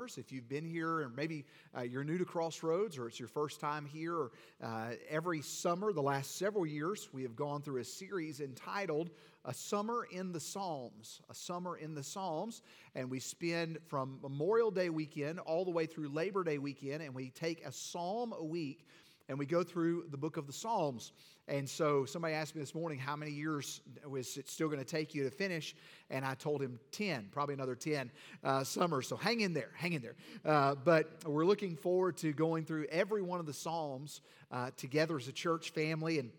summers. If you've been here or maybe uh, you're new to Crossroads or it's your first time here, or, uh, every summer, the last several years, we have gone through a series entitled A Summer in the Psalms. A Summer in the Psalms. And we spend from Memorial Day weekend all the way through Labor Day weekend, and we take a psalm a week and we go through the book of the Psalms. And so somebody asked me this morning, how many years was it still going to take you to finish? And I told him 10, probably another 10 uh, summers. So hang in there, hang in there. Uh, but we're looking forward to going through every one of the Psalms uh, together as a church family. And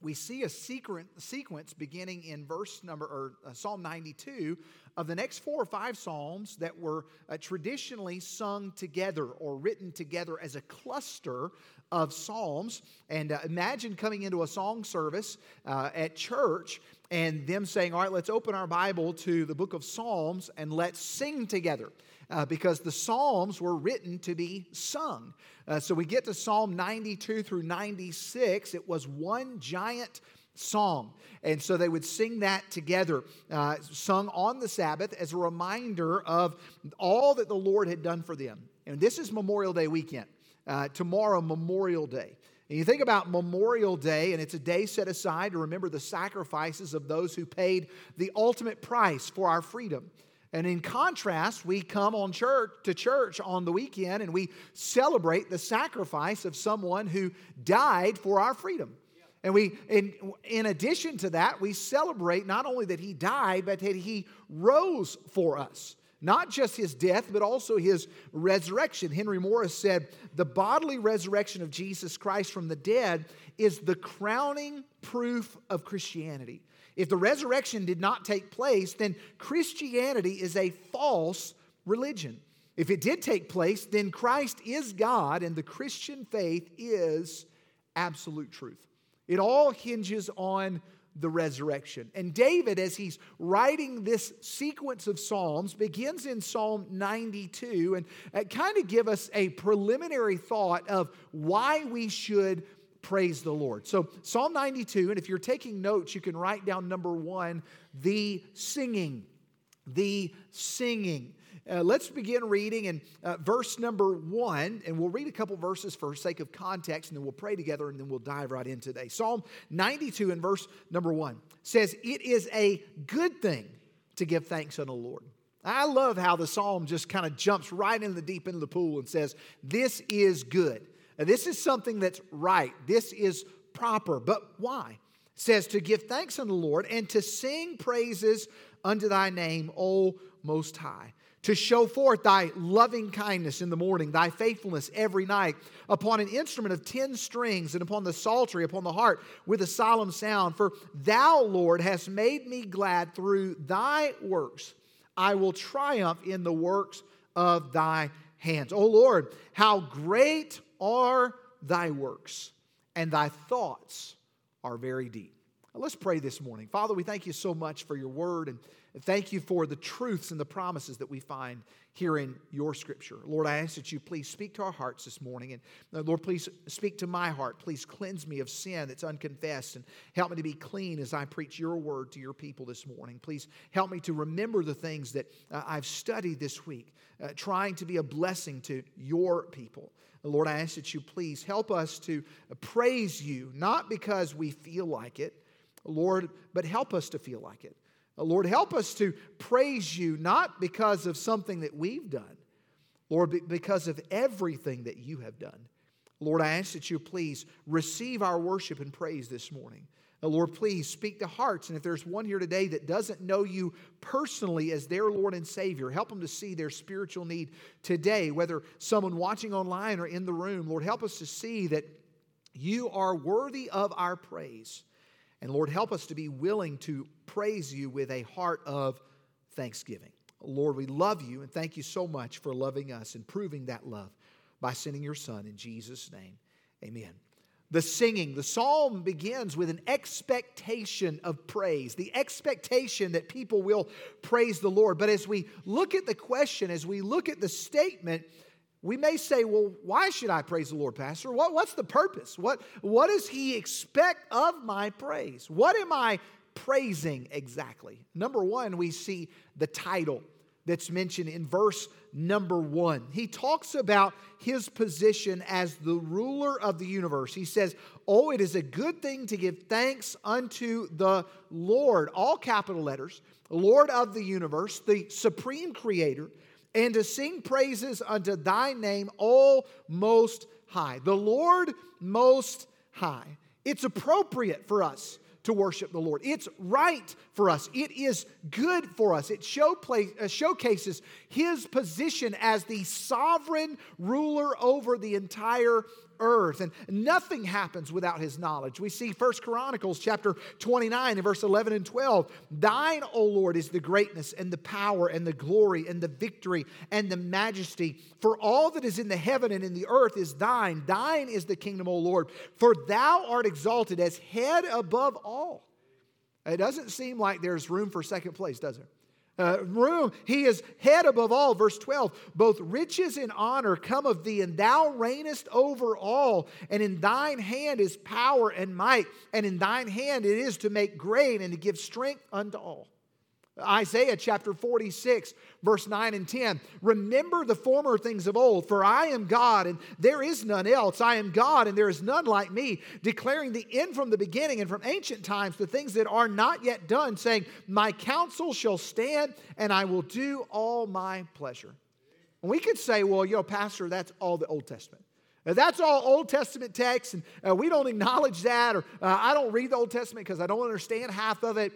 we see a sequence beginning in verse number or uh, Psalm 92 of the next four or five psalms that were uh, traditionally sung together or written together as a cluster of psalms. And uh, imagine coming into a song service at church and them saying, All right, let's open our Bible to the book of Psalms and let's sing together. Uh, because the Psalms were written to be sung. Uh, so we get to Psalm 92 through 96. It was one giant song. And so they would sing that together, uh, sung on the Sabbath as a reminder of all that the Lord had done for them. And this is Memorial Day weekend. Uh, tomorrow, Memorial Day. And you think about Memorial Day, and it's a day set aside to remember the sacrifices of those who paid the ultimate price for our freedom. And in contrast, we come on church to church on the weekend and we celebrate the sacrifice of someone who died for our freedom. And we, in, in addition to that, we celebrate not only that he died, but that he rose for us. Not just his death, but also his resurrection. Henry Morris said, The bodily resurrection of Jesus Christ from the dead is the crowning proof of Christianity. If the resurrection did not take place, then Christianity is a false religion. If it did take place, then Christ is God and the Christian faith is absolute truth. It all hinges on the resurrection. And David, as he's writing this sequence of Psalms, begins in Psalm 92 and uh, kind of give us a preliminary thought of why we should praise the Lord. So, Psalm 92, and if you're taking notes, you can write down number one the singing. The singing. Uh, let's begin reading in uh, verse number one, and we'll read a couple verses for sake of context, and then we'll pray together, and then we'll dive right in today. Psalm 92 and verse number one says, It is a good thing to give thanks unto the Lord. I love how the psalm just kind of jumps right in the deep end of the pool and says, This is good. Now, this is something that's right. This is proper. But why? It says to give thanks unto the Lord and to sing praises unto thy name, O Most High to show forth thy loving kindness in the morning, thy faithfulness every night, upon an instrument of ten strings, and upon the psaltery, upon the harp, with a solemn sound. For thou, Lord, hast made me glad through thy works. I will triumph in the works of thy hands. O Lord, how great are thy works, and thy thoughts are very deep. Let's pray this morning. Father, we thank you so much for your word and Thank you for the truths and the promises that we find here in your scripture. Lord, I ask that you please speak to our hearts this morning. And uh, Lord, please speak to my heart. Please cleanse me of sin that's unconfessed and help me to be clean as I preach your word to your people this morning. Please help me to remember the things that uh, I've studied this week, uh, trying to be a blessing to your people. Lord, I ask that you please help us to praise you, not because we feel like it, Lord, but help us to feel like it. Uh, Lord, help us to praise you not because of something that we've done, Lord, because of everything that you have done. Lord, I ask that you please receive our worship and praise this morning. Uh, Lord, please speak to hearts. And if there's one here today that doesn't know you personally as their Lord and Savior, help them to see their spiritual need today, whether someone watching online or in the room. Lord, help us to see that you are worthy of our praise. And Lord, help us to be willing to praise you with a heart of thanksgiving. Lord, we love you and thank you so much for loving us and proving that love by sending your Son in Jesus' name. Amen. The singing, the psalm begins with an expectation of praise, the expectation that people will praise the Lord. But as we look at the question, as we look at the statement, we may say, well, why should I praise the Lord, Pastor? What, what's the purpose? What, what does He expect of my praise? What am I praising exactly? Number one, we see the title that's mentioned in verse number one. He talks about his position as the ruler of the universe. He says, Oh, it is a good thing to give thanks unto the Lord, all capital letters, Lord of the universe, the supreme creator, and to sing praises unto thy name, O most high. The Lord most high. It's appropriate for us to worship the Lord. It's right for us. It is good for us. It uh, showcases his position as the sovereign ruler over the entire earth and nothing happens without his knowledge. We see First chronicles chapter 29 and verse 11 and 12 thine o lord is the greatness and the power and the glory and the victory and the majesty. For all that is in the heaven and in the earth is thine. Thine is the kingdom o lord. For thou art exalted as head above all. It doesn't seem like there's room for second place does it uh, room. He is head above all. Verse 12 Both riches and honor come of thee, and thou reignest over all. And in thine hand is power and might, and in thine hand it is to make great and to give strength unto all. Isaiah chapter 46, verse 9 and 10. Remember the former things of old, for I am God and there is none else. I am God and there is none like me, declaring the end from the beginning and from ancient times the things that are not yet done, saying, My counsel shall stand and I will do all my pleasure. And we could say, well, you know, Pastor, that's all the Old Testament. That's all Old Testament text, and uh, we don't acknowledge that, or uh, I don't read the Old Testament because I don't understand half of it.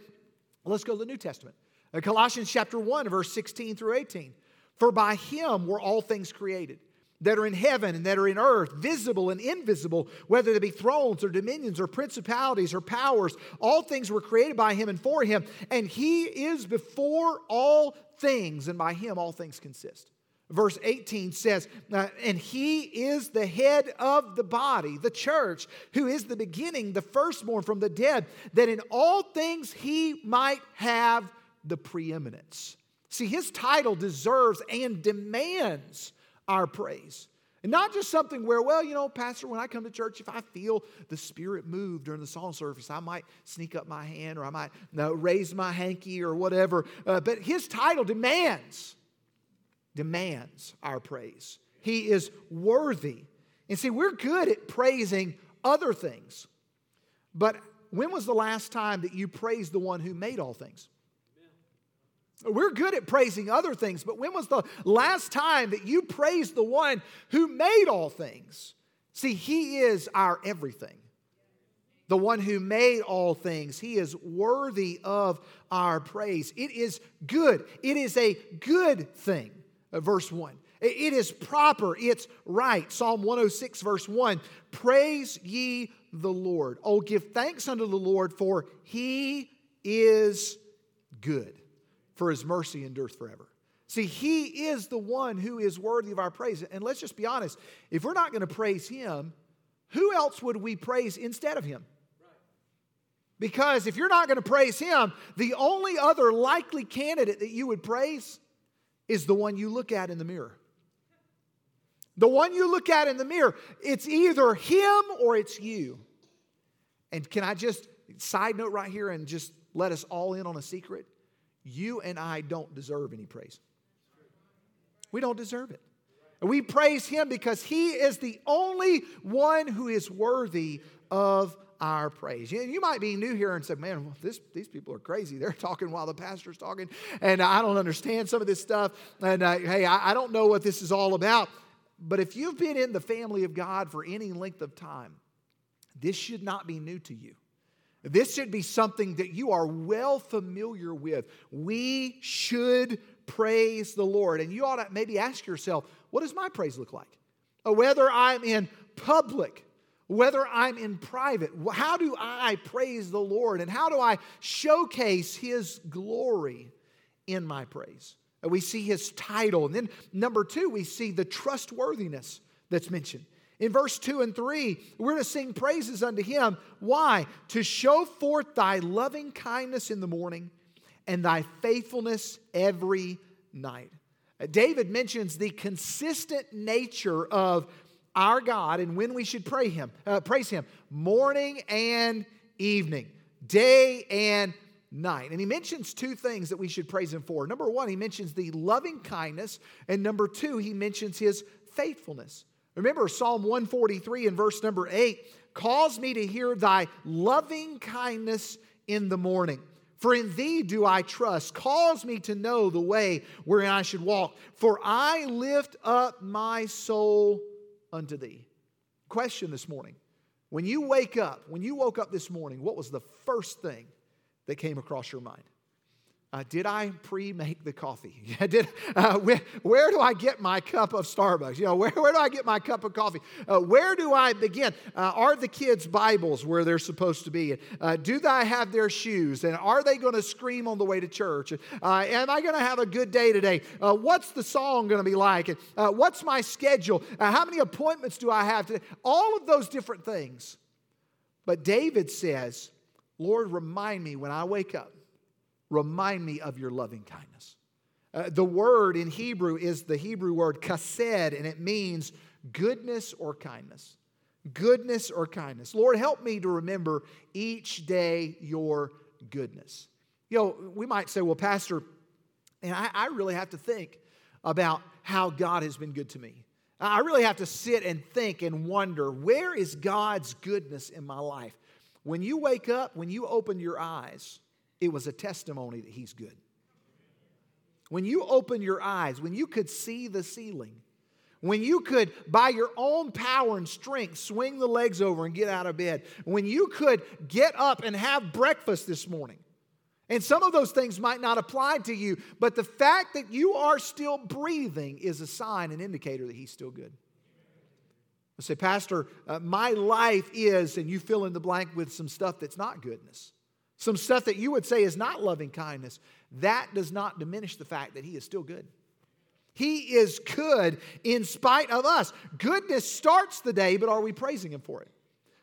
Let's go to the New Testament. Uh, Colossians chapter 1, verse 16 through 18. For by him were all things created that are in heaven and that are in earth, visible and invisible, whether they be thrones or dominions or principalities or powers. All things were created by him and for him, and he is before all things, and by him all things consist. Verse 18 says, uh, And he is the head of the body, the church, who is the beginning, the firstborn from the dead, that in all things he might have the preeminence. See, his title deserves and demands our praise. And not just something where, well, you know, Pastor, when I come to church, if I feel the Spirit move during the song service, I might sneak up my hand or I might you know, raise my hanky or whatever. Uh, but his title demands, demands our praise. He is worthy. And see, we're good at praising other things. But when was the last time that you praised the one who made all things? We're good at praising other things, but when was the last time that you praised the one who made all things? See, He is our everything. The one who made all things. He is worthy of our praise. It is good. It is a good thing. Uh, verse 1. It is proper. It's right. Psalm 106, verse 1. Praise ye the Lord. Oh, give thanks unto the Lord, for he is good for his mercy endures forever. See, he is the one who is worthy of our praise. And let's just be honest if we're not going to praise him, who else would we praise instead of him? Because if you're not going to praise him, the only other likely candidate that you would praise is the one you look at in the mirror. The one you look at in the mirror, it's either him or it's you. And can I just side note right here and just let us all in on a secret? You and I don't deserve any praise. We don't deserve it. We praise Him because He is the only one who is worthy of our praise. You, might be new here and say, man, well, this, these people are crazy. They're talking while the pastor's talking, and I don't understand some of this stuff. And uh, hey, I, I don't know what this is all about. But if you've been in the family of God for any length of time, this should not be new to you. This should be something that you are well familiar with. We should praise the Lord. And you ought to maybe ask yourself, what does my praise look like? Uh, whether I'm in public, whether I'm in private, how do I praise the Lord? And how do I showcase His glory in my praise? Uh, we see His title. And then, number two, we see the trustworthiness that's mentioned. In verse 2 and 3, we're to sing praises unto him. Why? To show forth thy loving kindness in the morning and thy faithfulness every night. Uh, David mentions the consistent nature of our God and when we should pray him, uh, praise him morning and evening, day and night. And he mentions two things that we should praise him for. Number one, he mentions the loving kindness, and number two, he mentions his faithfulness. Remember, Psalm 143 and verse number 8 Cause me to hear thy loving kindness in the morning. For in thee do I trust. Cause me to know the way wherein I should walk. For I lift up my soul unto thee. Question this morning. When you wake up, when you woke up this morning, what was the first thing that came across your mind? Uh, did I pre-make the coffee? did, uh, where, where, do I get my cup of Starbucks? You know, where, where do I get my cup of coffee? Uh, where do I begin? Uh, are the kids' Bibles where they're supposed to be? Uh, do I have their shoes? And are they going to scream on the way to church? Uh, am I going to have a good day today? what's the song going to be like? And, what's my schedule? how many appointments do I have today? All of those different things. But David says, Lord, remind me when I wake up Remind me of your loving kindness. Uh, the word in Hebrew is the Hebrew word chesed, and it means goodness or kindness. Goodness or kindness. Lord, help me to remember each day your goodness. You know, we might say, well, Pastor, and I, I really have to think about how God has been good to me. I really have to sit and think and wonder where is God's goodness in my life? When you wake up, when you open your eyes, it was a testimony that He's good. When you open your eyes, when you could see the ceiling, when you could, by your own power and strength, swing the legs over and get out of bed, when you could get up and have breakfast this morning. And some of those things might not apply to you, but the fact that you are still breathing is a sign, an indicator that He's still good. I say, Pastor, uh, my life is, and you fill in the blank with some stuff that's not goodness some stuff that you would say is not loving kindness, that does not diminish the fact that He is still good. He is good in spite of us. Goodness starts the day, but are we praising Him for it?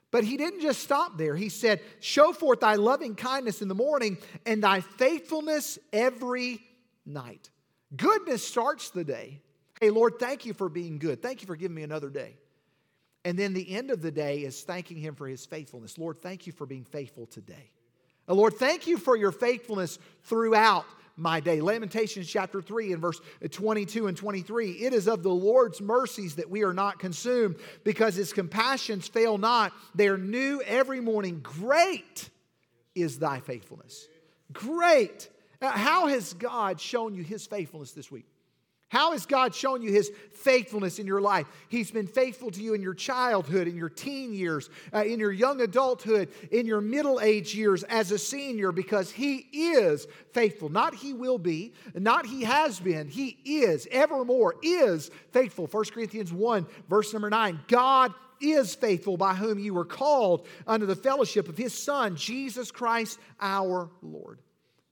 But He didn't just stop there. He said, Show forth thy loving kindness in the morning and thy faithfulness every night. Goodness starts the day. Hey, Lord, thank you for being good. Thank you for giving me another day. And then the end of the day is thanking Him for His faithfulness. Lord, thank you for being faithful today. Lord, thank you for your faithfulness throughout my day. Lamentations chapter 3 and verse 22 and 23. It is of the Lord's mercies that we are not consumed because his compassions fail not. They are new every morning. Great is thy faithfulness. Great. Uh, how has God shown you his faithfulness this week? How has God shown you His faithfulness in your life? He's been faithful to you in your childhood, in your teen years, uh, in your young adulthood, in your middle age years, as a senior, because He is faithful. Not He will be, not He has been, He is, evermore is faithful. 1 Corinthians 1, verse number 9. God is faithful by whom you were called under the fellowship of His Son, Jesus Christ our Lord.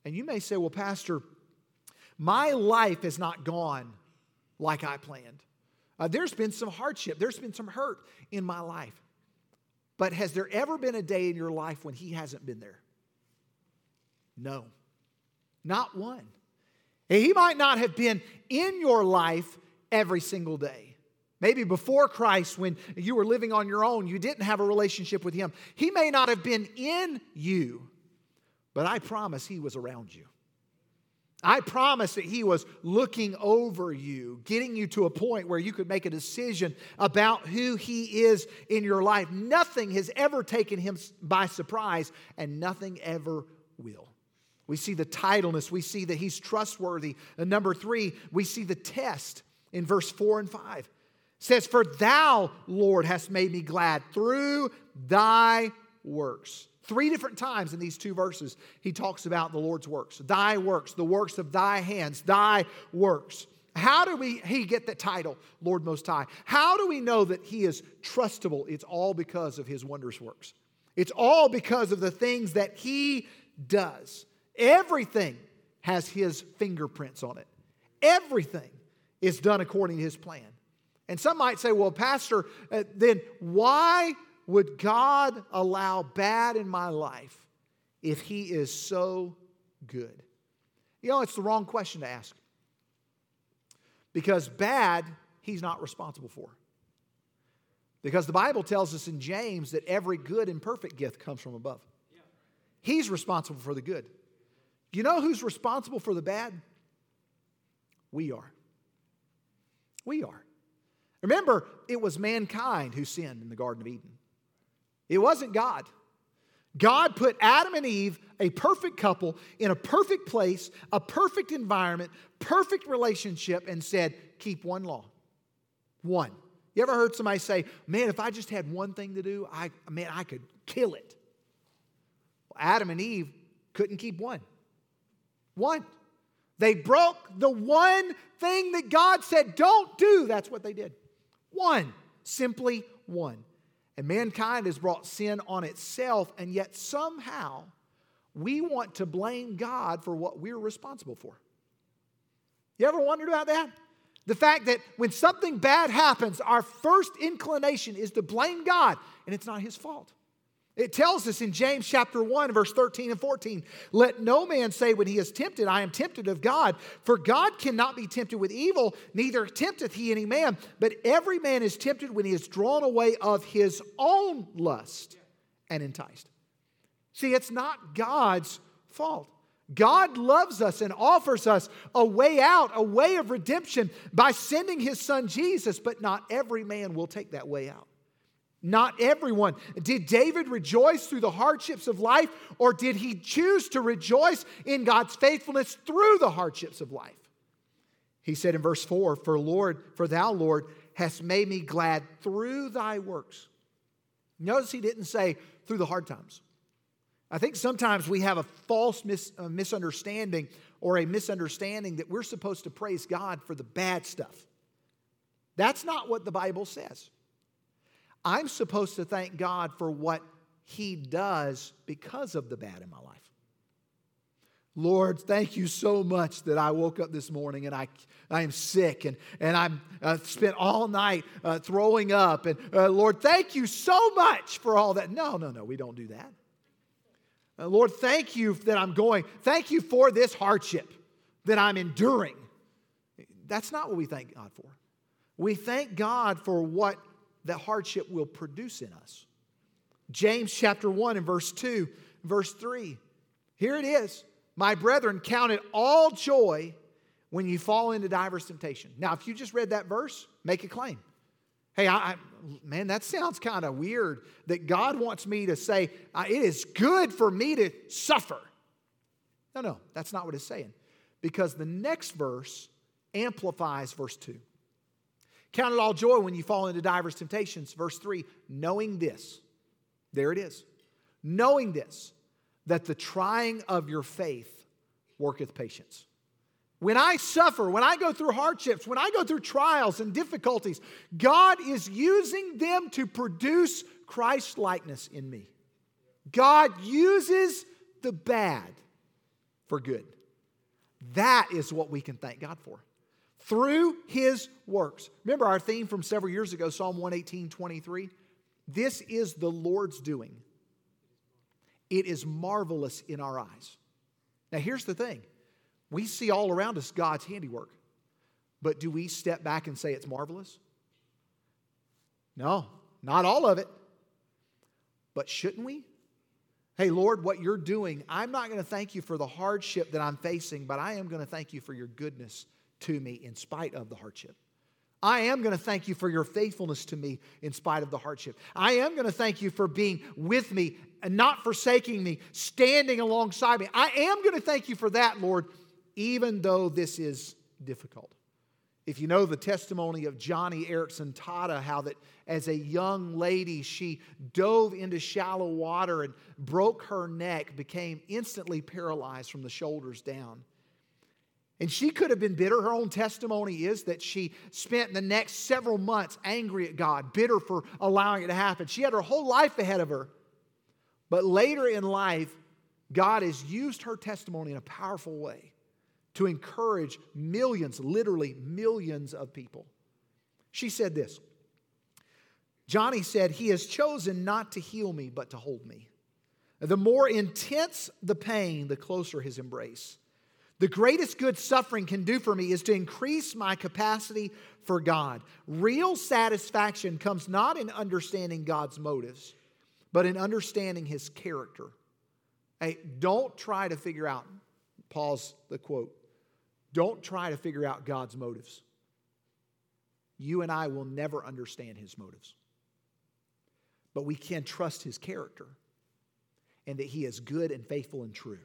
And you may say, well, Pastor, my life has not gone like I planned. Uh, there's been some hardship, there's been some hurt in my life. But has there ever been a day in your life when He hasn't been there? No, not one. He might not have been in your life every single day. Maybe before Christ, when you were living on your own, you didn't have a relationship with Him. He may not have been in you, but I promise He was around you. I promise that He was looking over you, getting you to a point where you could make a decision about who He is in your life. Nothing has ever taken Him by surprise, and nothing ever will. We see the titleness, we see that He's trustworthy. And number three, we see the test in verse four and five. It says, For thou, Lord, hast made me glad through thy works. Three different times in these two verses, he talks about the Lord's works. Thy works, the works of thy hands, thy works. How do we he get that title, Lord Most High? How do we know that he is trustable? It's all because of his wondrous works. It's all because of the things that he does. Everything has his fingerprints on it. Everything is done according to his plan. And some might say, well, Pastor, uh, then why would God allow bad in my life if He is so good? You know, it's the wrong question to ask. Because bad, He's not responsible for. Because the Bible tells us in James that every good and perfect gift comes from above. He's responsible for the good. You know who's responsible for the bad? We are. We are. Remember, it was mankind who sinned in the Garden of Eden. It wasn't God. God put Adam and Eve, a perfect couple, in a perfect place, a perfect environment, perfect relationship, and said, Keep one law. One. You ever heard somebody say, Man, if I just had one thing to do, I, man, I could kill it? Well, Adam and Eve couldn't keep one. One. They broke the one thing that God said, Don't do. That's what they did. One. Simply one. And mankind has brought sin on itself, and yet somehow we want to blame God for what we're responsible for. You ever wondered about that? The fact that when something bad happens, our first inclination is to blame God, and it's not His fault. It tells us in James chapter 1, verse 13 and 14 let no man say when he is tempted, I am tempted of God. For God cannot be tempted with evil, neither tempteth he any man. But every man is tempted when he is drawn away of his own lust and enticed. See, it's not God's fault. God loves us and offers us a way out, a way of redemption by sending his son Jesus, but not every man will take that way out. Not everyone. Did David rejoice through the hardships of life, or did he choose to rejoice in God's faithfulness through the hardships of life? He said in verse 4 For Lord, for thou, Lord, hast made me glad through thy works. Notice he didn't say through the hard times. I think sometimes we have a false mis- misunderstanding or a misunderstanding that we're supposed to praise God for the bad stuff. That's not what the Bible says. I'm supposed to thank God for what He does because of the bad in my life. Lord, thank you so much that I woke up this morning and I, I am sick and, and I'm uh, spent all night uh, throwing up. And uh, Lord, thank you so much for all that. No, no, no, we don't do that. Uh, Lord, thank you that I'm going. Thank you for this hardship that I'm enduring. That's not what we thank God for. We thank God for what that hardship will produce in us. James chapter 1 and verse 2, verse 3. Here it is. My brethren, count it all joy when you fall into diverse temptation. Now, if you just read that verse, make a claim. Hey, I, I man, that sounds kind of weird that God wants me to say, it is good for me to suffer. No, no, that's not what it's saying. Because the next verse amplifies verse 2. Count it all joy when you fall into diverse temptations. Verse 3 knowing this, there it is, knowing this, that the trying of your faith worketh patience. When I suffer, when I go through hardships, when I go through trials and difficulties, God is using them to produce Christ likeness in me. God uses the bad for good. That is what we can thank God for through his works. Remember our theme from several years ago, Psalm 118 23? This is the Lord's doing. It is marvelous in our eyes. Now, here's the thing we see all around us God's handiwork, but do we step back and say it's marvelous? No, not all of it. But shouldn't we? Hey, Lord, what you're doing, I'm not going to thank you for the hardship that I'm facing, but I am going to thank you for your goodness to me in spite of the hardship. I am going to thank you for your faithfulness to me in spite of the hardship. I am going to thank you for being with me and not forsaking me, standing alongside me. I am going to thank you for that, Lord, even though this is difficult. If you know the testimony of Joni Eareckson Tada, how that as a young lady she dove into shallow water and broke her neck, became instantly paralyzed from the shoulders down. And she could have been bitter. Her own testimony is that she spent the next several months angry at God, bitter for allowing it to happen. She had her whole life ahead of her. But later in life, God has used her testimony in a powerful way to encourage millions, literally millions of people. She said this Joni said, He has chosen not to heal me, but to hold me. The more intense the pain, the closer his embrace. The greatest good suffering can do for me is to increase my capacity for God. Real satisfaction comes not in understanding God's motives, but in understanding His character. Hey, don't try to figure out Pause the quote. Don't try to figure out God's motives. You and I will never understand his motives. But we can trust his character and that he is good and faithful and true.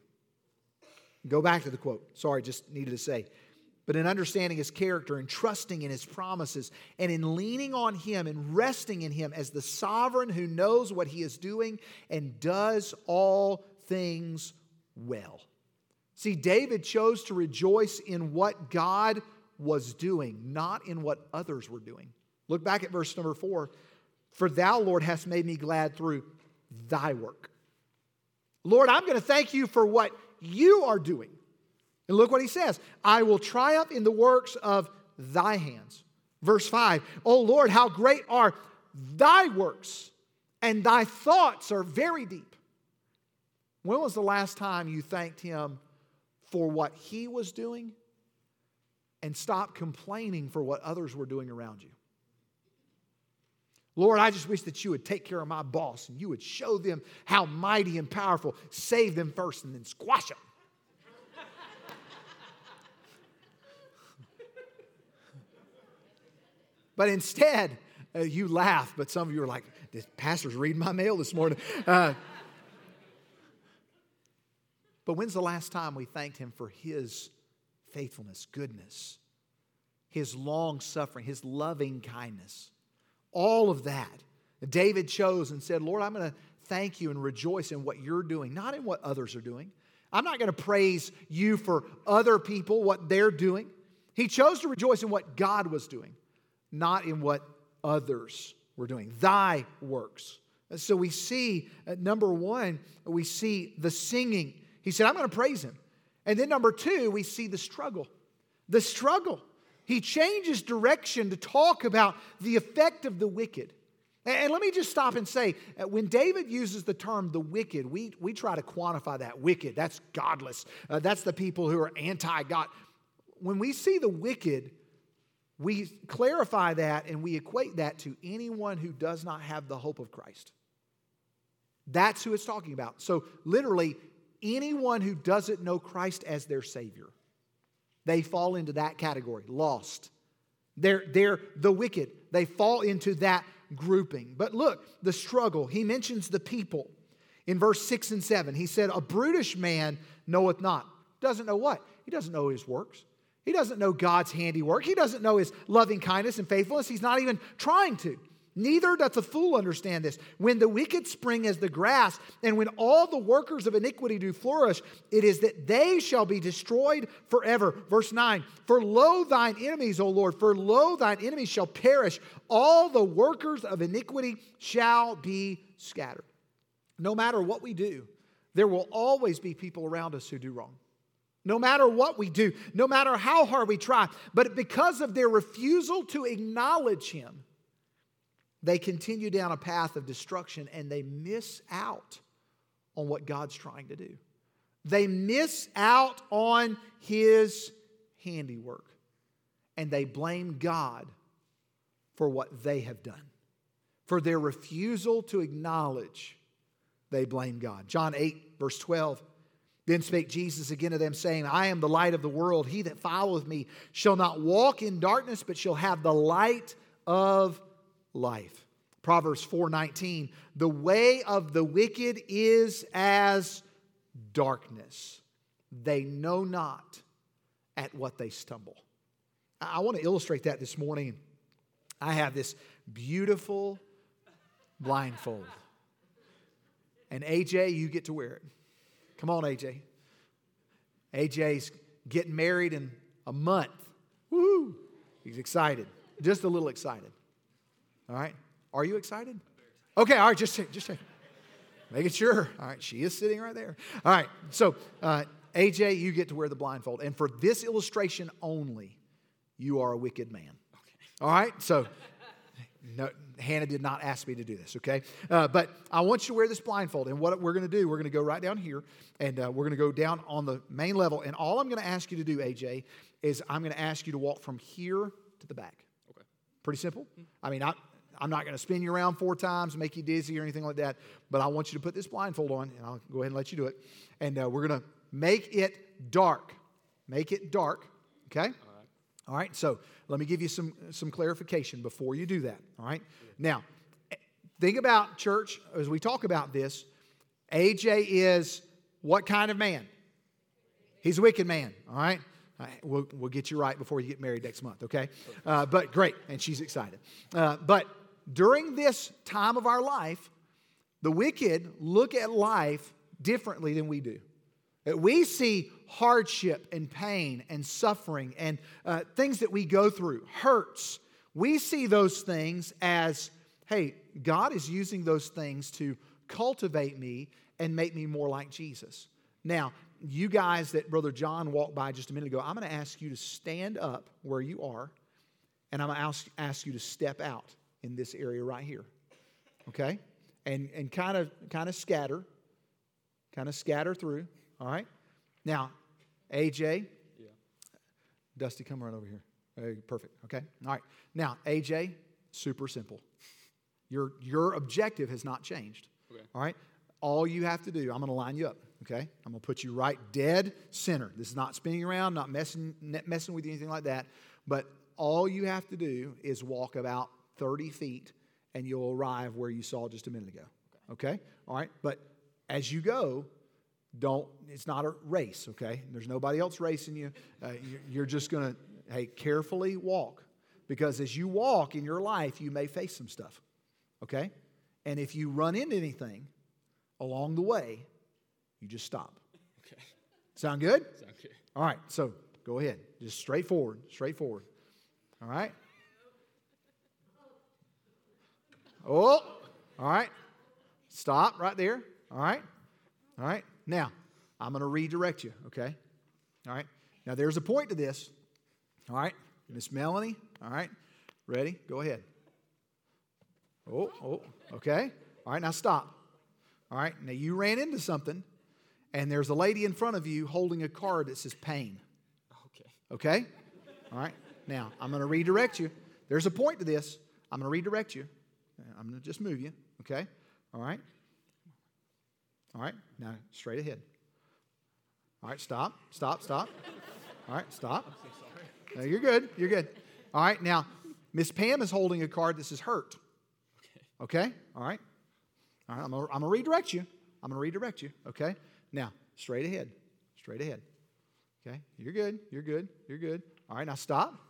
Go back to the quote. Sorry, just needed to say. But in understanding his character and trusting in his promises and in leaning on him and resting in him as the sovereign who knows what he is doing and does all things well. See, David chose to rejoice in what God was doing, not in what others were doing. Look back at verse number four. For thou, Lord, hast made me glad through thy work. Lord, I'm going to thank you for what you are doing. And look what he says I will triumph in the works of thy hands. Verse 5 Oh Lord, how great are thy works, and thy thoughts are very deep. When was the last time you thanked him for what he was doing and stopped complaining for what others were doing around you? Lord, I just wish that you would take care of my boss and you would show them how mighty and powerful. Save them first and then squash them. but instead, uh, you laugh, but some of you are like, this pastor's reading my mail this morning. Uh, but when's the last time we thanked him for his faithfulness, goodness, his long suffering, his loving kindness? All of that. David chose and said, Lord, I'm going to thank you and rejoice in what you're doing, not in what others are doing. I'm not going to praise you for other people, what they're doing. He chose to rejoice in what God was doing, not in what others were doing. Thy works. So we see, number one, we see the singing. He said, I'm going to praise him. And then number two, we see the struggle. The struggle. He changes direction to talk about the effect of the wicked. And let me just stop and say uh, when David uses the term the wicked, we, we try to quantify that wicked. That's godless. Uh, that's the people who are anti God. When we see the wicked, we clarify that and we equate that to anyone who does not have the hope of Christ. That's who it's talking about. So, literally, anyone who doesn't know Christ as their Savior. They fall into that category, lost. They're, they're the wicked. They fall into that grouping. But look, the struggle. He mentions the people in verse 6 and 7. He said, A brutish man knoweth not. Doesn't know what? He doesn't know his works. He doesn't know God's handiwork. He doesn't know his loving kindness and faithfulness. He's not even trying to. Neither doth the fool understand this. When the wicked spring as the grass, and when all the workers of iniquity do flourish, it is that they shall be destroyed forever. Verse 9 For lo thine enemies, O Lord, for lo thine enemies shall perish. All the workers of iniquity shall be scattered. No matter what we do, there will always be people around us who do wrong. No matter what we do, no matter how hard we try, but because of their refusal to acknowledge Him, they continue down a path of destruction and they miss out on what God's trying to do. They miss out on His handiwork and they blame God for what they have done. For their refusal to acknowledge, they blame God. John 8, verse 12. Then spake Jesus again to them, saying, I am the light of the world. He that followeth me shall not walk in darkness, but shall have the light of life. Proverbs 4:19, the way of the wicked is as darkness. They know not at what they stumble. I want to illustrate that this morning. I have this beautiful blindfold. And AJ, you get to wear it. Come on, AJ. AJ's getting married in a month. Woohoo! He's excited, just a little excited. All right? Are you excited? Okay, all right, just, just making sure. All right, she is sitting right there. All right, so uh, AJ, you get to wear the blindfold. And for this illustration only, you are a wicked man. Okay. All right, so no, Hannah did not ask me to do this, okay? Uh, but I want you to wear this blindfold. And what we're going to do, we're going to go right down here and uh, we're going to go down on the main level. And all I'm going to ask you to do, AJ, is I'm going to ask you to walk from here to the back. Okay. Pretty simple. I mean, I, I'm not going to spin you around four times, make you dizzy or anything like that, but I want you to put this blindfold on, and I'll go ahead and let you do it. And uh, we're going to make it dark. Make it dark. Okay? All right, so let me give you some, some clarification before you do that. All right, now think about church as we talk about this. AJ is what kind of man? He's a wicked man. All right, all right we'll, we'll get you right before you get married next month, okay? Uh, but great, and she's excited. Uh, but during this time of our life, the wicked look at life differently than we do. We see hardship and pain and suffering and uh, things that we go through, hurts. We see those things as, hey, God is using those things to cultivate me and make me more like Jesus. Now, you guys that Brother John walked by just a minute ago, I'm going to ask you to stand up where you are, and I'm going to ask, ask you to step out in this area right here. Okay? And, and kind of kind of scatter, kind of scatter through. All right? Now, AJ. Yeah. Dusty, come right over here. Hey, perfect. Okay. All right. Now, AJ, super simple. Your, your objective has not changed. Okay. All right. All you have to do, I'm going to line you up. Okay. I'm going to put you right dead center. This is not spinning around, not messing, messing with you, anything like that. But all you have to do is walk about 30 feet and you'll arrive where you saw just a minute ago. Okay. All right. But as you go, don't it's not a race okay? There's nobody else racing you. Uh, you're just to hey carefully walk. Because as you walk in your life you may face some stuff okay? And if you run into anything along the way you just stop. Okay. Sound good? Sound good. All right so go ahead. Just straightforward straightforward. All right oh all right stop right there all right all right now, I'm going to redirect you, okay? All right? Now, there's a point to this. All right? Miss Melanie, all right? Ready? Go ahead. Oh, oh, okay. All right, now stop. All right, now you ran into something, and there's a lady in front of you holding a card that says pain. Okay. Okay? All right, now I'm going to redirect you. There's a point to this. I'm going to redirect you. I'm going to just move you, okay? All right? All right, now straight ahead. All right, stop, stop, stop. All right, stop. So no, you're good, you're good. All right, now Miss Pam is holding a card that says hurt. Okay, all right. All right, I'm I'm gonna redirect you. I'm gonna redirect you, okay? Now, straight ahead, straight ahead. Okay, you're good, you're good, you're good. All right, now stop.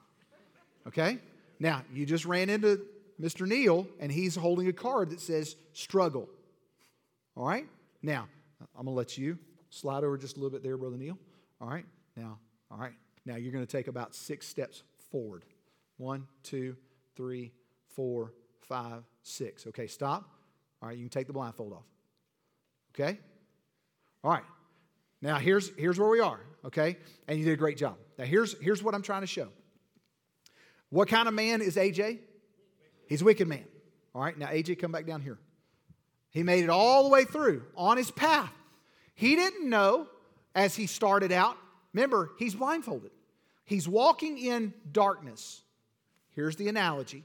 Okay, now you just ran into Mr. Neal and he's holding a card that says struggle. All right, now, I'm going to let you slide over just a little bit there, Brother Neal. All right. Now, all right. Now you're going to take about six steps forward. One, two, three, four, five, six. Okay, stop. All right, you can take the blindfold off. Okay? All right. Now here's here's where we are, okay? And you did a great job. Now here's here's what I'm trying to show. What kind of man is AJ? He's a wicked man. All right, now AJ, come back down here. He made it all the way through on his path. He didn't know as he started out. Remember, he's blindfolded. He's walking in darkness. Here's the analogy.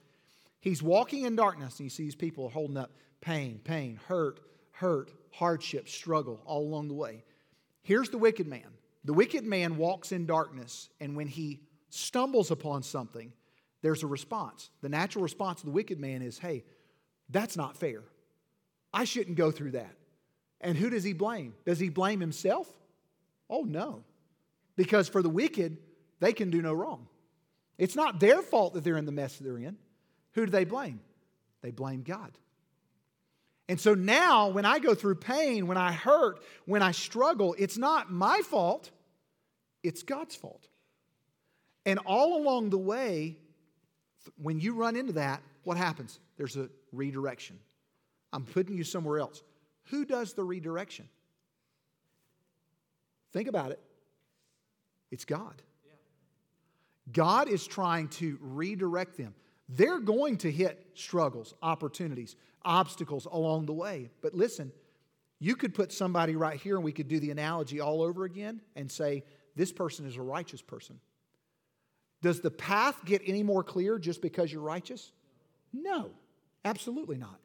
He's walking in darkness, and you see these people holding up pain, pain, hurt, hurt, hardship, struggle all along the way. Here's the wicked man. The wicked man walks in darkness, and when he stumbles upon something, there's a response. The natural response of the wicked man is, hey, that's not fair. I shouldn't go through that. And who does he blame? Does he blame himself? Oh, no. Because for the wicked, they can do no wrong. It's not their fault that they're in the mess they're in. Who do they blame? They blame God. And so now, when I go through pain, when I hurt, when I struggle, it's not my fault, it's God's fault. And all along the way, when you run into that, what happens? There's a redirection. I'm putting you somewhere else. Who does the redirection? Think about it. It's God. God is trying to redirect them. They're going to hit struggles, opportunities, obstacles along the way. But listen, you could put somebody right here and we could do the analogy all over again and say, this person is a righteous person. Does the path get any more clear just because you're righteous? No, absolutely not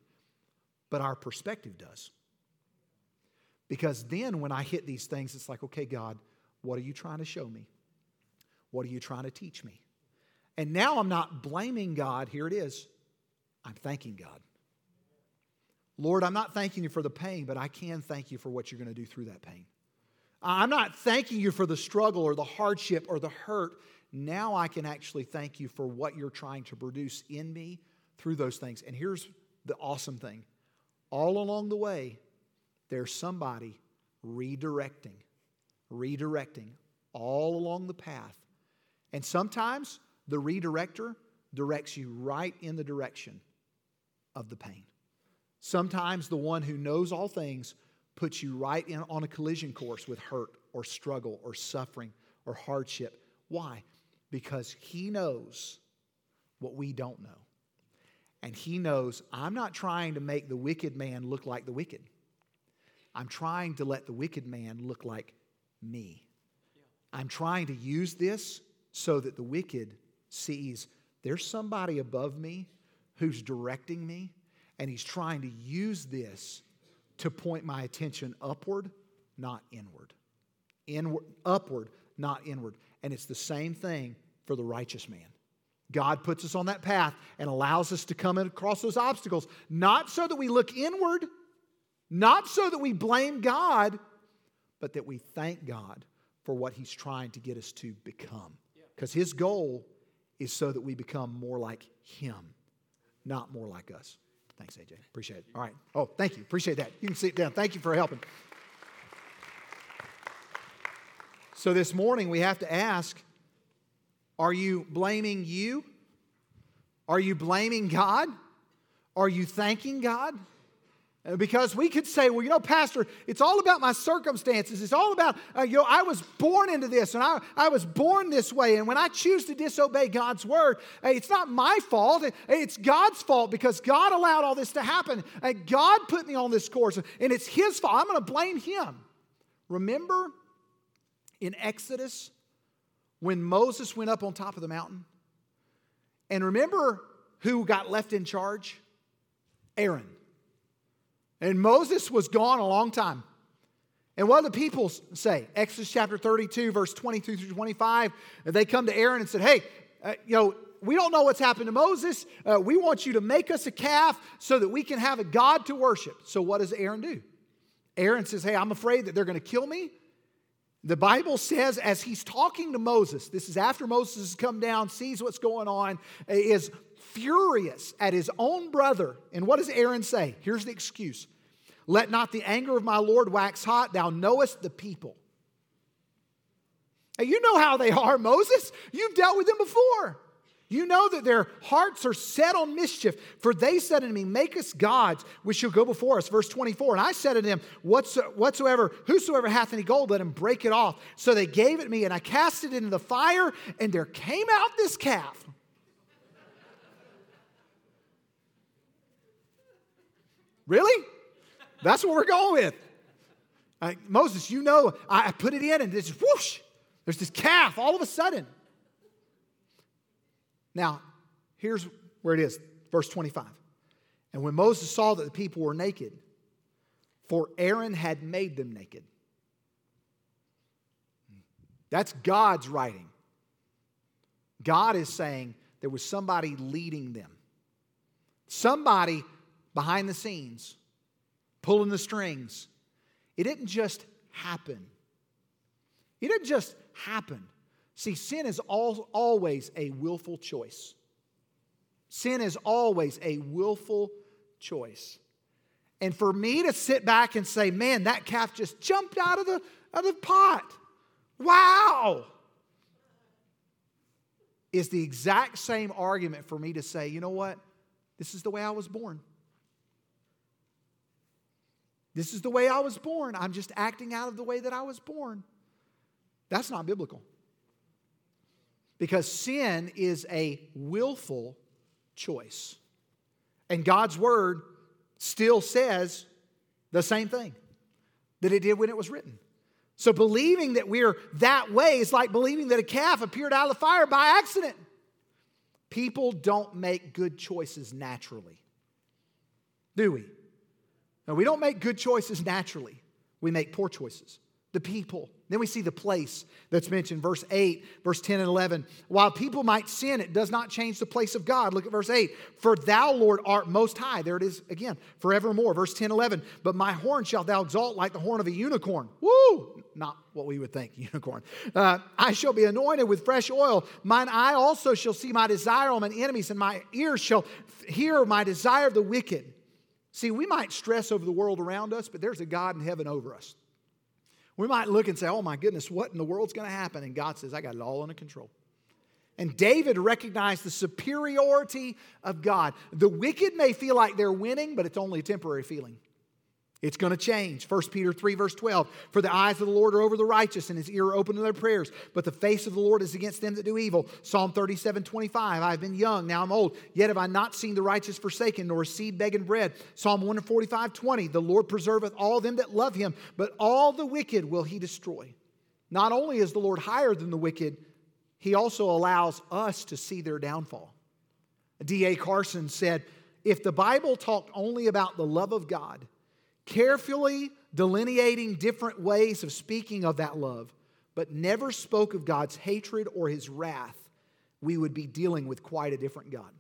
but our perspective does. Because then when I hit these things, it's like, okay, God, What are you trying to show me? What are you trying to teach me? And now I'm not blaming God. Here it is. I'm thanking God. Lord, I'm not thanking you for the pain, but I can thank you for what you're going to do through that pain. I'm not thanking you for the struggle or the hardship or the hurt. Now I can actually thank you for what you're trying to produce in me through those things. And here's the awesome thing all along the way, there's somebody redirecting, redirecting all along the path. And sometimes the redirector directs you right in the direction of the pain. Sometimes the one who knows all things puts you right in on a collision course with hurt or struggle or suffering or hardship. Why? Because he knows what we don't know. And he knows I'm not trying to make the wicked man look like the wicked. I'm trying to let the wicked man look like me. I'm trying to use this so that the wicked sees there's somebody above me who's directing me, and he's trying to use this to point my attention upward, not inward. Inward, upward, not inward. And it's the same thing for the righteous man. God puts us on that path and allows us to come across those obstacles, not so that we look inward, not so that we blame God, but that we thank God for what He's trying to get us to become. Because His goal is so that we become more like Him, not more like us. Thanks, AJ. Appreciate it. All right. Oh, thank you. Appreciate that. You can sit down. Thank you for helping. So this morning we have to ask are you blaming you? Are you blaming God? Are you thanking God? Uh, because we could say, well, you know, Pastor, it's all about my circumstances. It's all about, uh, you know, I was born into this and I, I was born this way. And when I choose to disobey God's word, uh, it's not my fault. It's God's fault because God allowed all this to happen. Uh, God put me on this course and it's His fault. I'm going to blame Him. Remember in Exodus when Moses went up on top of the mountain? And remember who got left in charge? Aaron. And Moses was gone a long time. And what do the people say? Exodus chapter 32, verse 22 through 25. They come to Aaron and said, Hey, uh, you know, we don't know what's happened to Moses. Uh, we want you to make us a calf so that we can have a God to worship. So what does Aaron do? Aaron says, Hey, I'm afraid that they're going to kill me. The Bible says, as he's talking to Moses, this is after Moses has come down, sees what's going on, is furious at his own brother. And what does Aaron say? Here's the excuse Let not the anger of my Lord wax hot, thou knowest the people. You know how they are, Moses. You've dealt with them before. You know that their hearts are set on mischief, for they said unto me, Make us gods which shall go before us. Verse 24. And I said unto them, Whatsoever, whosoever hath any gold, let him break it off. So they gave it me, and I cast it into the fire, and there came out this calf. Really? That's what we're going with. Uh, Moses, you know, I put it in and this whoosh, there's this calf all of a sudden. Now, here's where it is verse 25. And when Moses saw that the people were naked, for Aaron had made them naked. That's God's writing. God is saying there was somebody leading them, somebody behind the scenes, pulling the strings. It didn't just happen. It didn't just happen. See, sin is all, always a willful choice. Sin is always a willful choice. And for me to sit back and say, man, that calf just jumped out of the, out of the pot. Wow. Is the exact same argument for me to say, you know what? This is the way I was born. This is the way I was born. I'm just acting out of the way that I was born. That's not biblical. Because sin is a willful choice. And God's word still says the same thing that it did when it was written. So believing that we're that way is like believing that a calf appeared out of the fire by accident. People don't make good choices naturally, do we? No, we don't make good choices naturally. We make poor choices. the people. Then we see the place that's mentioned, verse 8, verse 10 and 11. While people might sin, it does not change the place of God. Look at verse 8. For thou, Lord, art most high. There it is again, forevermore. Verse 10, 11. But my horn shalt thou exalt like the horn of a unicorn. Woo! Not what we would think, unicorn. Uh, I shall be anointed with fresh oil. Mine eye also shall see my desire on mine enemies, and my ears shall hear my desire of the wicked. See, we might stress over the world around us, but there's a God in heaven over us. We might look and say, oh my goodness, what in the world's going to happen? And God says, I got it all under control. And David recognized the superiority of God. The wicked may feel like they're winning, but it's only a temporary feeling. It's going to change. 1 Peter 3, verse 12. For the eyes of the Lord are over the righteous, and his ear are open to their prayers. But the face of the Lord is against them that do evil. Psalm 37, 25. I have been young, now I'm old. Yet have I not seen the righteous forsaken, nor seed begging bread. Psalm 145, 20. The Lord preserveth all them that love him, but all the wicked will he destroy. Not only is the Lord higher than the wicked, he also allows us to see their downfall. D.A. Carson said, If the Bible talked only about the love of God, carefully delineating different ways of speaking of that love, but never spoke of God's hatred or his wrath, we would be dealing with quite a different God.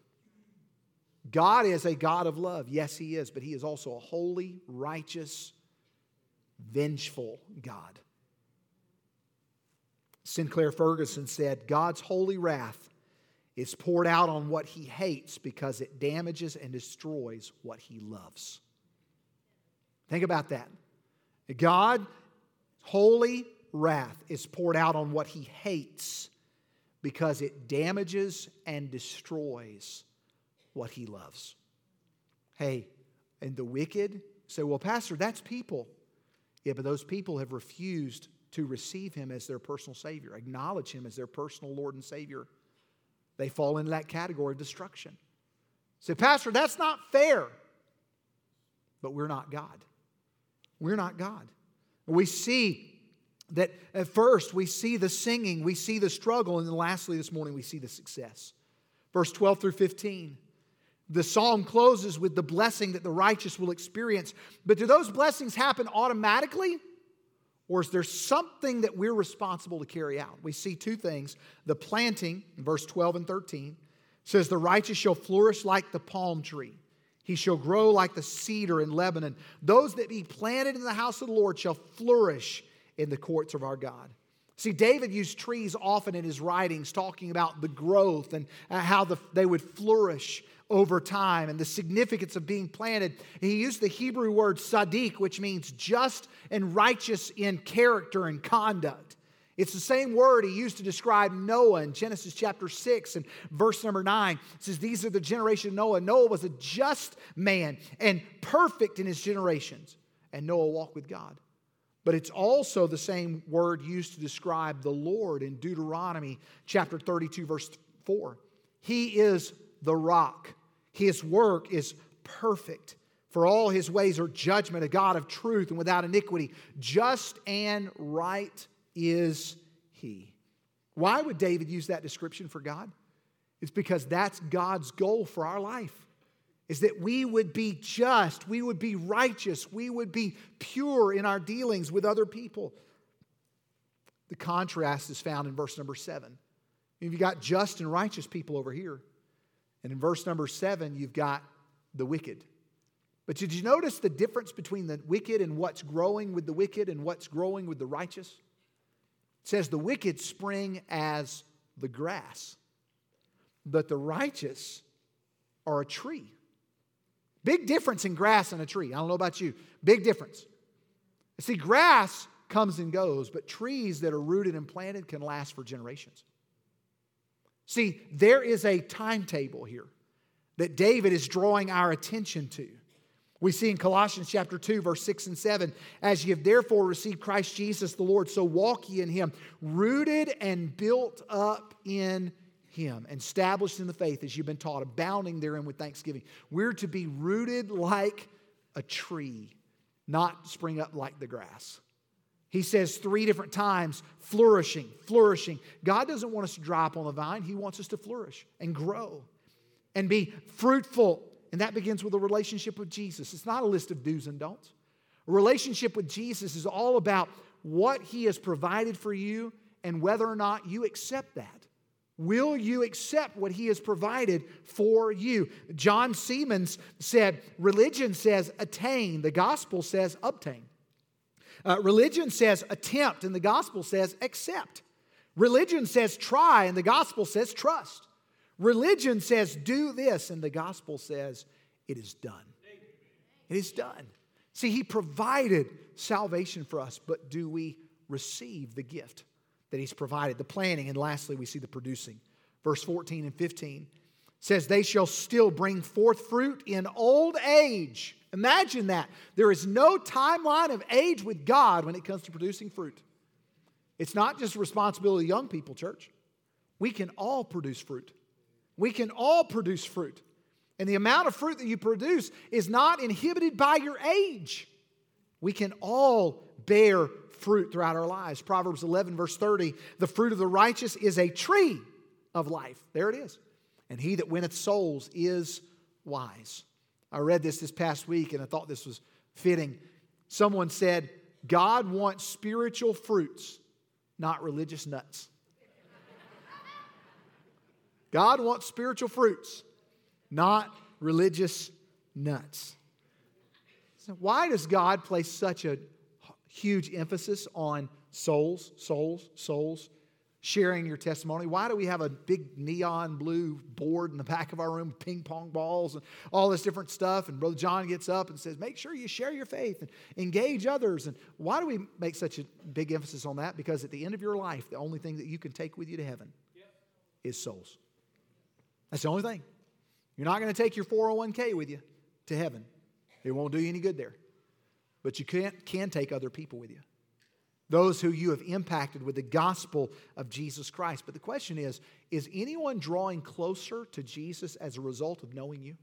God is a God of love. Yes, he is, but he is also a holy, righteous, vengeful God. Sinclair Ferguson said, God's holy wrath is poured out on what he hates because it damages and destroys what he loves. Think about that. God, holy wrath is poured out on what he hates because it damages and destroys what he loves. Hey, and the wicked say, well, Pastor, that's people. Yeah, but those people have refused to receive him as their personal Savior, acknowledge him as their personal Lord and Savior. They fall into that category of destruction. Say, Pastor, that's not fair. But we're not God. We're not God. We see that at first we see the singing, we see the struggle, and then lastly this morning we see the success. Verse 12 through 15. The psalm closes with the blessing that the righteous will experience. But do those blessings happen automatically? Or is there something that we're responsible to carry out? We see two things. The planting, verse 12 and 13, says, The righteous shall flourish like the palm tree. He shall grow like the cedar in Lebanon. Those that be planted in the house of the Lord shall flourish in the courts of our God. See, David used trees often in his writings, talking about the growth and uh, how the, they would flourish over time and the significance of being planted. He used the Hebrew word sadiq, which means just and righteous in character and conduct. It's the same word he used to describe Noah in Genesis chapter 6 and verse number 9. It says, These are the generation of Noah. Noah was a just man and perfect in his generations, and Noah walked with God. But it's also the same word used to describe the Lord in Deuteronomy chapter 32, verse 4. He is the rock, his work is perfect. For all his ways are judgment, a God of truth and without iniquity, just and right is he. Why would David use that description for God? It's because that's God's goal for our life. Is that we would be just, we would be righteous, we would be pure in our dealings with other people. The contrast is found in verse number seven. You've got just and righteous people over here. And in verse number seven, you've got the wicked. But did you notice the difference between the wicked and what's growing with the wicked and what's growing with the righteous? It says, The wicked spring as the grass, but the righteous are a tree. Big difference in grass and a tree. I don't know about you. Big difference. See, grass comes and goes, but trees that are rooted and planted can last for generations. See, there is a timetable here that David is drawing our attention to. We see in Colossians chapter 2, verse 6 and 7, as ye have therefore received Christ Jesus the Lord, so walk ye in him, rooted and built up in him, established in the faith as you've been taught, abounding therein with thanksgiving. We're to be rooted like a tree, not spring up like the grass. He says three different times, flourishing, flourishing. God doesn't want us to dry up on the vine, He wants us to flourish and grow and be fruitful and that begins with a relationship with Jesus. It's not a list of do's and don'ts. A relationship with Jesus is all about what He has provided for you and whether or not you accept that. Will you accept what He has provided for you? John Siemens said, Religion says attain, the gospel says obtain. Uh, religion says attempt, and the gospel says accept. Religion says try, and the gospel says trust. Religion says do this, and the gospel says it is done. It is done. See, He provided salvation for us, but do we receive the gift that He's provided? The planning, and lastly, we see the producing. Verse 14 and 15 says, They shall still bring forth fruit in old age. Imagine that. There is no timeline of age with God when it comes to producing fruit. It's not just responsibility of young people, church. We can all produce fruit. We can all produce fruit. And the amount of fruit that you produce is not inhibited by your age. We can all bear fruit throughout our lives. Proverbs 11, verse 30 the fruit of the righteous is a tree of life. There it is. And he that winneth souls is wise. I read this this past week and I thought this was fitting. Someone said, God wants spiritual fruits, not religious nuts. God wants spiritual fruits, not religious nuts. So why does God place such a huge emphasis on souls, souls, souls? sharing your testimony. Why do we have a big neon blue board in the back of our room, ping pong balls and all this different stuff? And Brother John gets up and says, Make sure you share your faith and engage others. And why do we make such a big emphasis on that? Because at the end of your life, the only thing that you can take with you to heaven is souls. That's the only thing. You're not going to take your 401k with you to heaven, it won't do you any good there. But you can, can take other people with you those who you have impacted with the gospel of Jesus Christ. But the question is is anyone drawing closer to Jesus as a result of knowing you?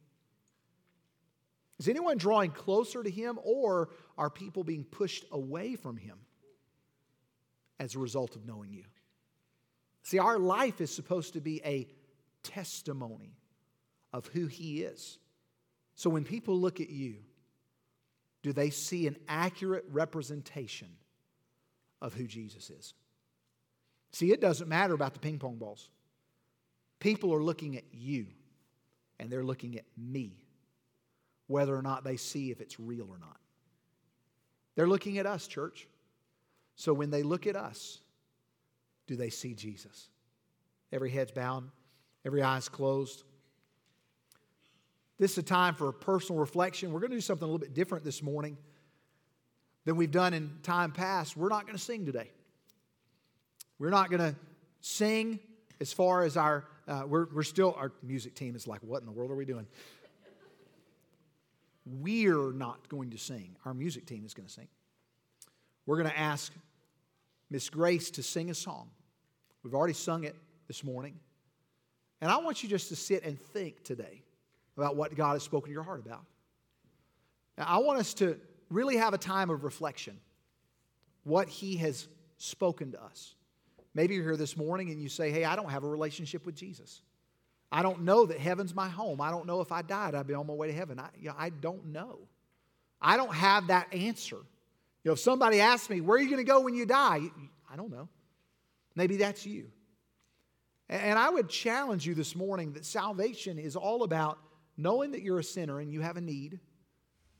Is anyone drawing closer to him, or are people being pushed away from him as a result of knowing you? See, our life is supposed to be a testimony of who he is. So when people look at you, do they see an accurate representation of who Jesus is. See, it doesn't matter about the ping pong balls. People are looking at you and they're looking at me, whether or not they see if it's real or not. They're looking at us, church. So when they look at us, do they see Jesus? Every head's bowed, every eye's closed. This is a time for personal reflection. We're going to do something a little bit different this morning than we've done in time past, we're not going to sing today. We're not going to sing as far as our, uh, we're, we're still, our music team is like, what in the world are we doing? We're not going to sing. Our music team is going to sing. We're going to ask Miss Grace to sing a song. We've already sung it this morning. And I want you just to sit and think today about what God has spoken to your heart about. Now, I want us to really have a time of reflection. What He has spoken to us. Maybe you're here this morning and you say, Hey, I don't have a relationship with Jesus. I don't know that heaven's my home. I don't know if I died, I'd be on my way to heaven. I, you know, I don't know. I don't have that answer. You know, if somebody asks me, Where are you going to go when you die? I don't know. Maybe that's you. And I would challenge you this morning that salvation is all about knowing that you're a sinner and you have a need,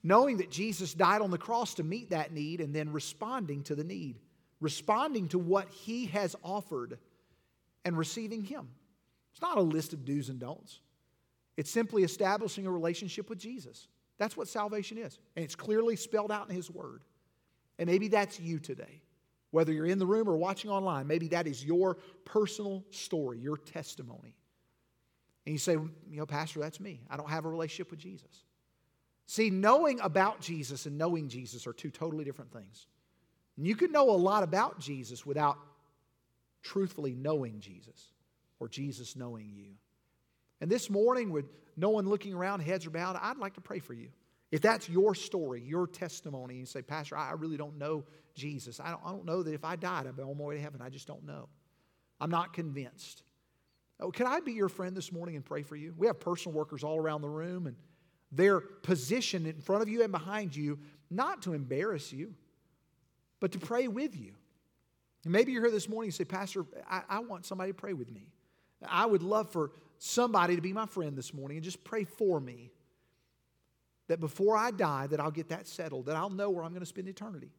knowing that Jesus died on the cross to meet that need and then responding to the need, responding to what he has offered and receiving him. It's not a list of do's and don'ts. It's simply establishing a relationship with Jesus. That's what salvation is. And it's clearly spelled out in his word. And maybe that's you today. Whether you're in the room or watching online, maybe that is your personal story, your testimony. And you say, you know, Pastor, that's me. I don't have a relationship with Jesus. See, knowing about Jesus and knowing Jesus are two totally different things. And you can know a lot about Jesus without truthfully knowing Jesus or Jesus knowing you. And this morning, with no one looking around, heads are bowed, I'd like to pray for you. If that's your story, your testimony, and you say, Pastor, I really don't know Jesus. I don't, I don't know that if I died, I'd be on my way to heaven. I just don't know. I'm not convinced. Oh, can I be your friend this morning and pray for you? We have personal workers all around the room, and they're positioned in front of you and behind you not to embarrass you, but to pray with you. And maybe you're here this morning and say, Pastor, I, I want somebody to pray with me. I would love for somebody to be my friend this morning and just pray for me that before I die that I'll get that settled, that I'll know where I'm going to spend eternity.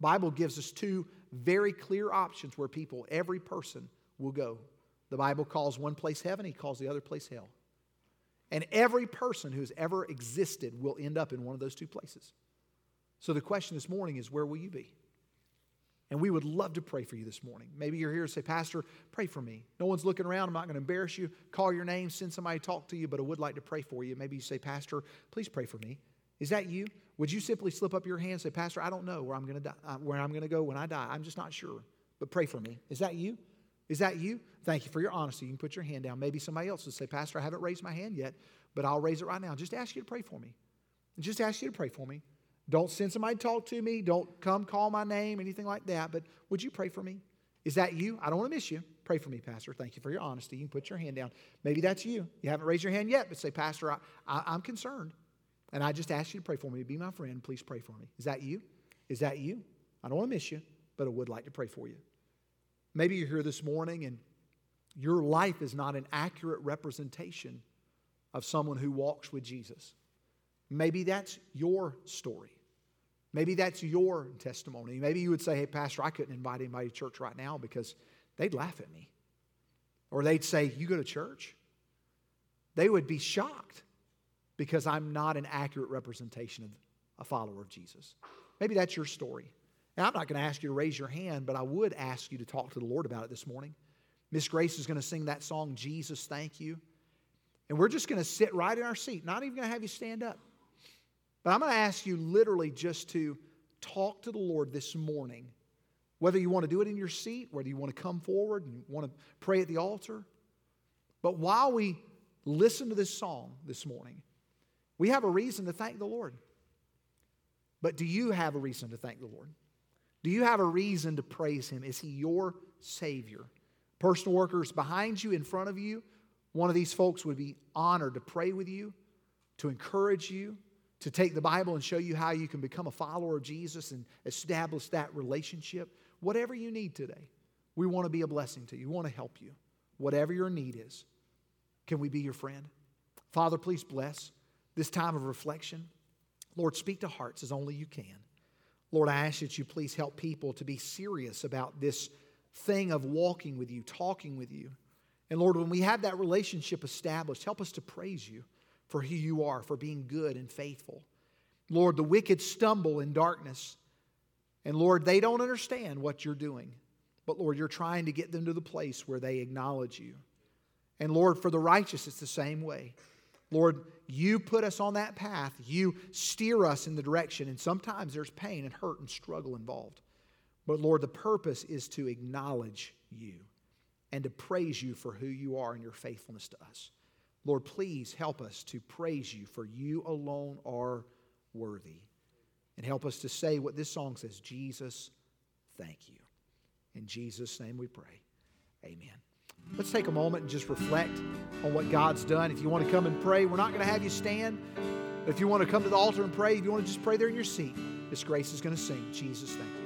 Bible gives us two very clear options where people, every person, will go. The Bible calls one place heaven, he calls the other place hell. And every person who has ever existed will end up in one of those two places. So the question this morning is where will you be? And we would love to pray for you this morning. Maybe you're here to say, Pastor, pray for me. No one's looking around. I'm not going to embarrass you. Call your name, send somebody to talk to you, but I would like to pray for you. Maybe you say, Pastor, please pray for me. Is that you? Would you simply slip up your hand and say, Pastor, I don't know where I'm going to die, uh, where I'm going to go when I die. I'm just not sure. But pray for me. Is that you? Is that you? Thank you for your honesty. You can put your hand down. Maybe somebody else will say, Pastor, I haven't raised my hand yet, but I'll raise it right now. Just ask you to pray for me. Just ask you to pray for me. Don't send somebody to talk to me. Don't come call my name, anything like that. But would you pray for me? Is that you? I don't want to miss you. Pray for me, Pastor. Thank you for your honesty. You can put your hand down. Maybe that's you. You haven't raised your hand yet, but say, Pastor, I, I, am concerned. And I just ask you to pray for me. Be my friend. Please pray for me. Is that you? Is that you? I don't want to miss you, but I would like to pray for you. Maybe you're here this morning and your life is not an accurate representation of someone who walks with Jesus. Maybe that's your story. Maybe that's your testimony. Maybe you would say, hey, Pastor, I couldn't invite anybody to church right now because they'd laugh at me. Or they'd say, You go to church? They would be shocked because I'm not an accurate representation of a follower of Jesus. Maybe that's your story. And I'm not going to ask you to raise your hand, but I would ask you to talk to the Lord about it this morning. Miss Grace is going to sing that song, Jesus, Thank You. And we're just going to sit right in our seat, not even going to have you stand up. But I'm going to ask you literally just to talk to the Lord this morning, whether you want to do it in your seat, whether you want to come forward and want to pray at the altar. But while we listen to this song this morning, we have a reason to thank the Lord. But do you have a reason to thank the Lord? Do you have a reason to praise Him? Is He your Savior? Personal workers behind you, in front of you, one of these folks would be honored to pray with you, to encourage you, to take the Bible and show you how you can become a follower of Jesus and establish that relationship. Whatever you need today, we want to be a blessing to you. We want to help you. Whatever your need is, can we be your friend? Father, please bless this time of reflection. Lord, speak to hearts as only you can. Lord, I ask that you please help people to be serious about this thing of walking with you, talking with you. And Lord, when we have that relationship established, help us to praise you for who you are, for being good and faithful. Lord, the wicked stumble in darkness. And Lord, they don't understand what you're doing. But Lord, you're trying to get them to the place where they acknowledge you. And Lord, for the righteous, it's the same way. Lord, you put us on that path. You steer us in the direction. And sometimes there's pain and hurt and struggle involved. But Lord, the purpose is to acknowledge you and to praise you for who you are and your faithfulness to us. Lord, please help us to praise you, for you alone are worthy. And help us to say what this song says Jesus, thank you. In Jesus' name we pray. Amen. Let's take a moment and just reflect on what God's done. If you want to come and pray, we're not going to have you stand. If you want to come to the altar and pray, if you want to just pray there in your seat, this Grace is going to sing Jesus, thank you.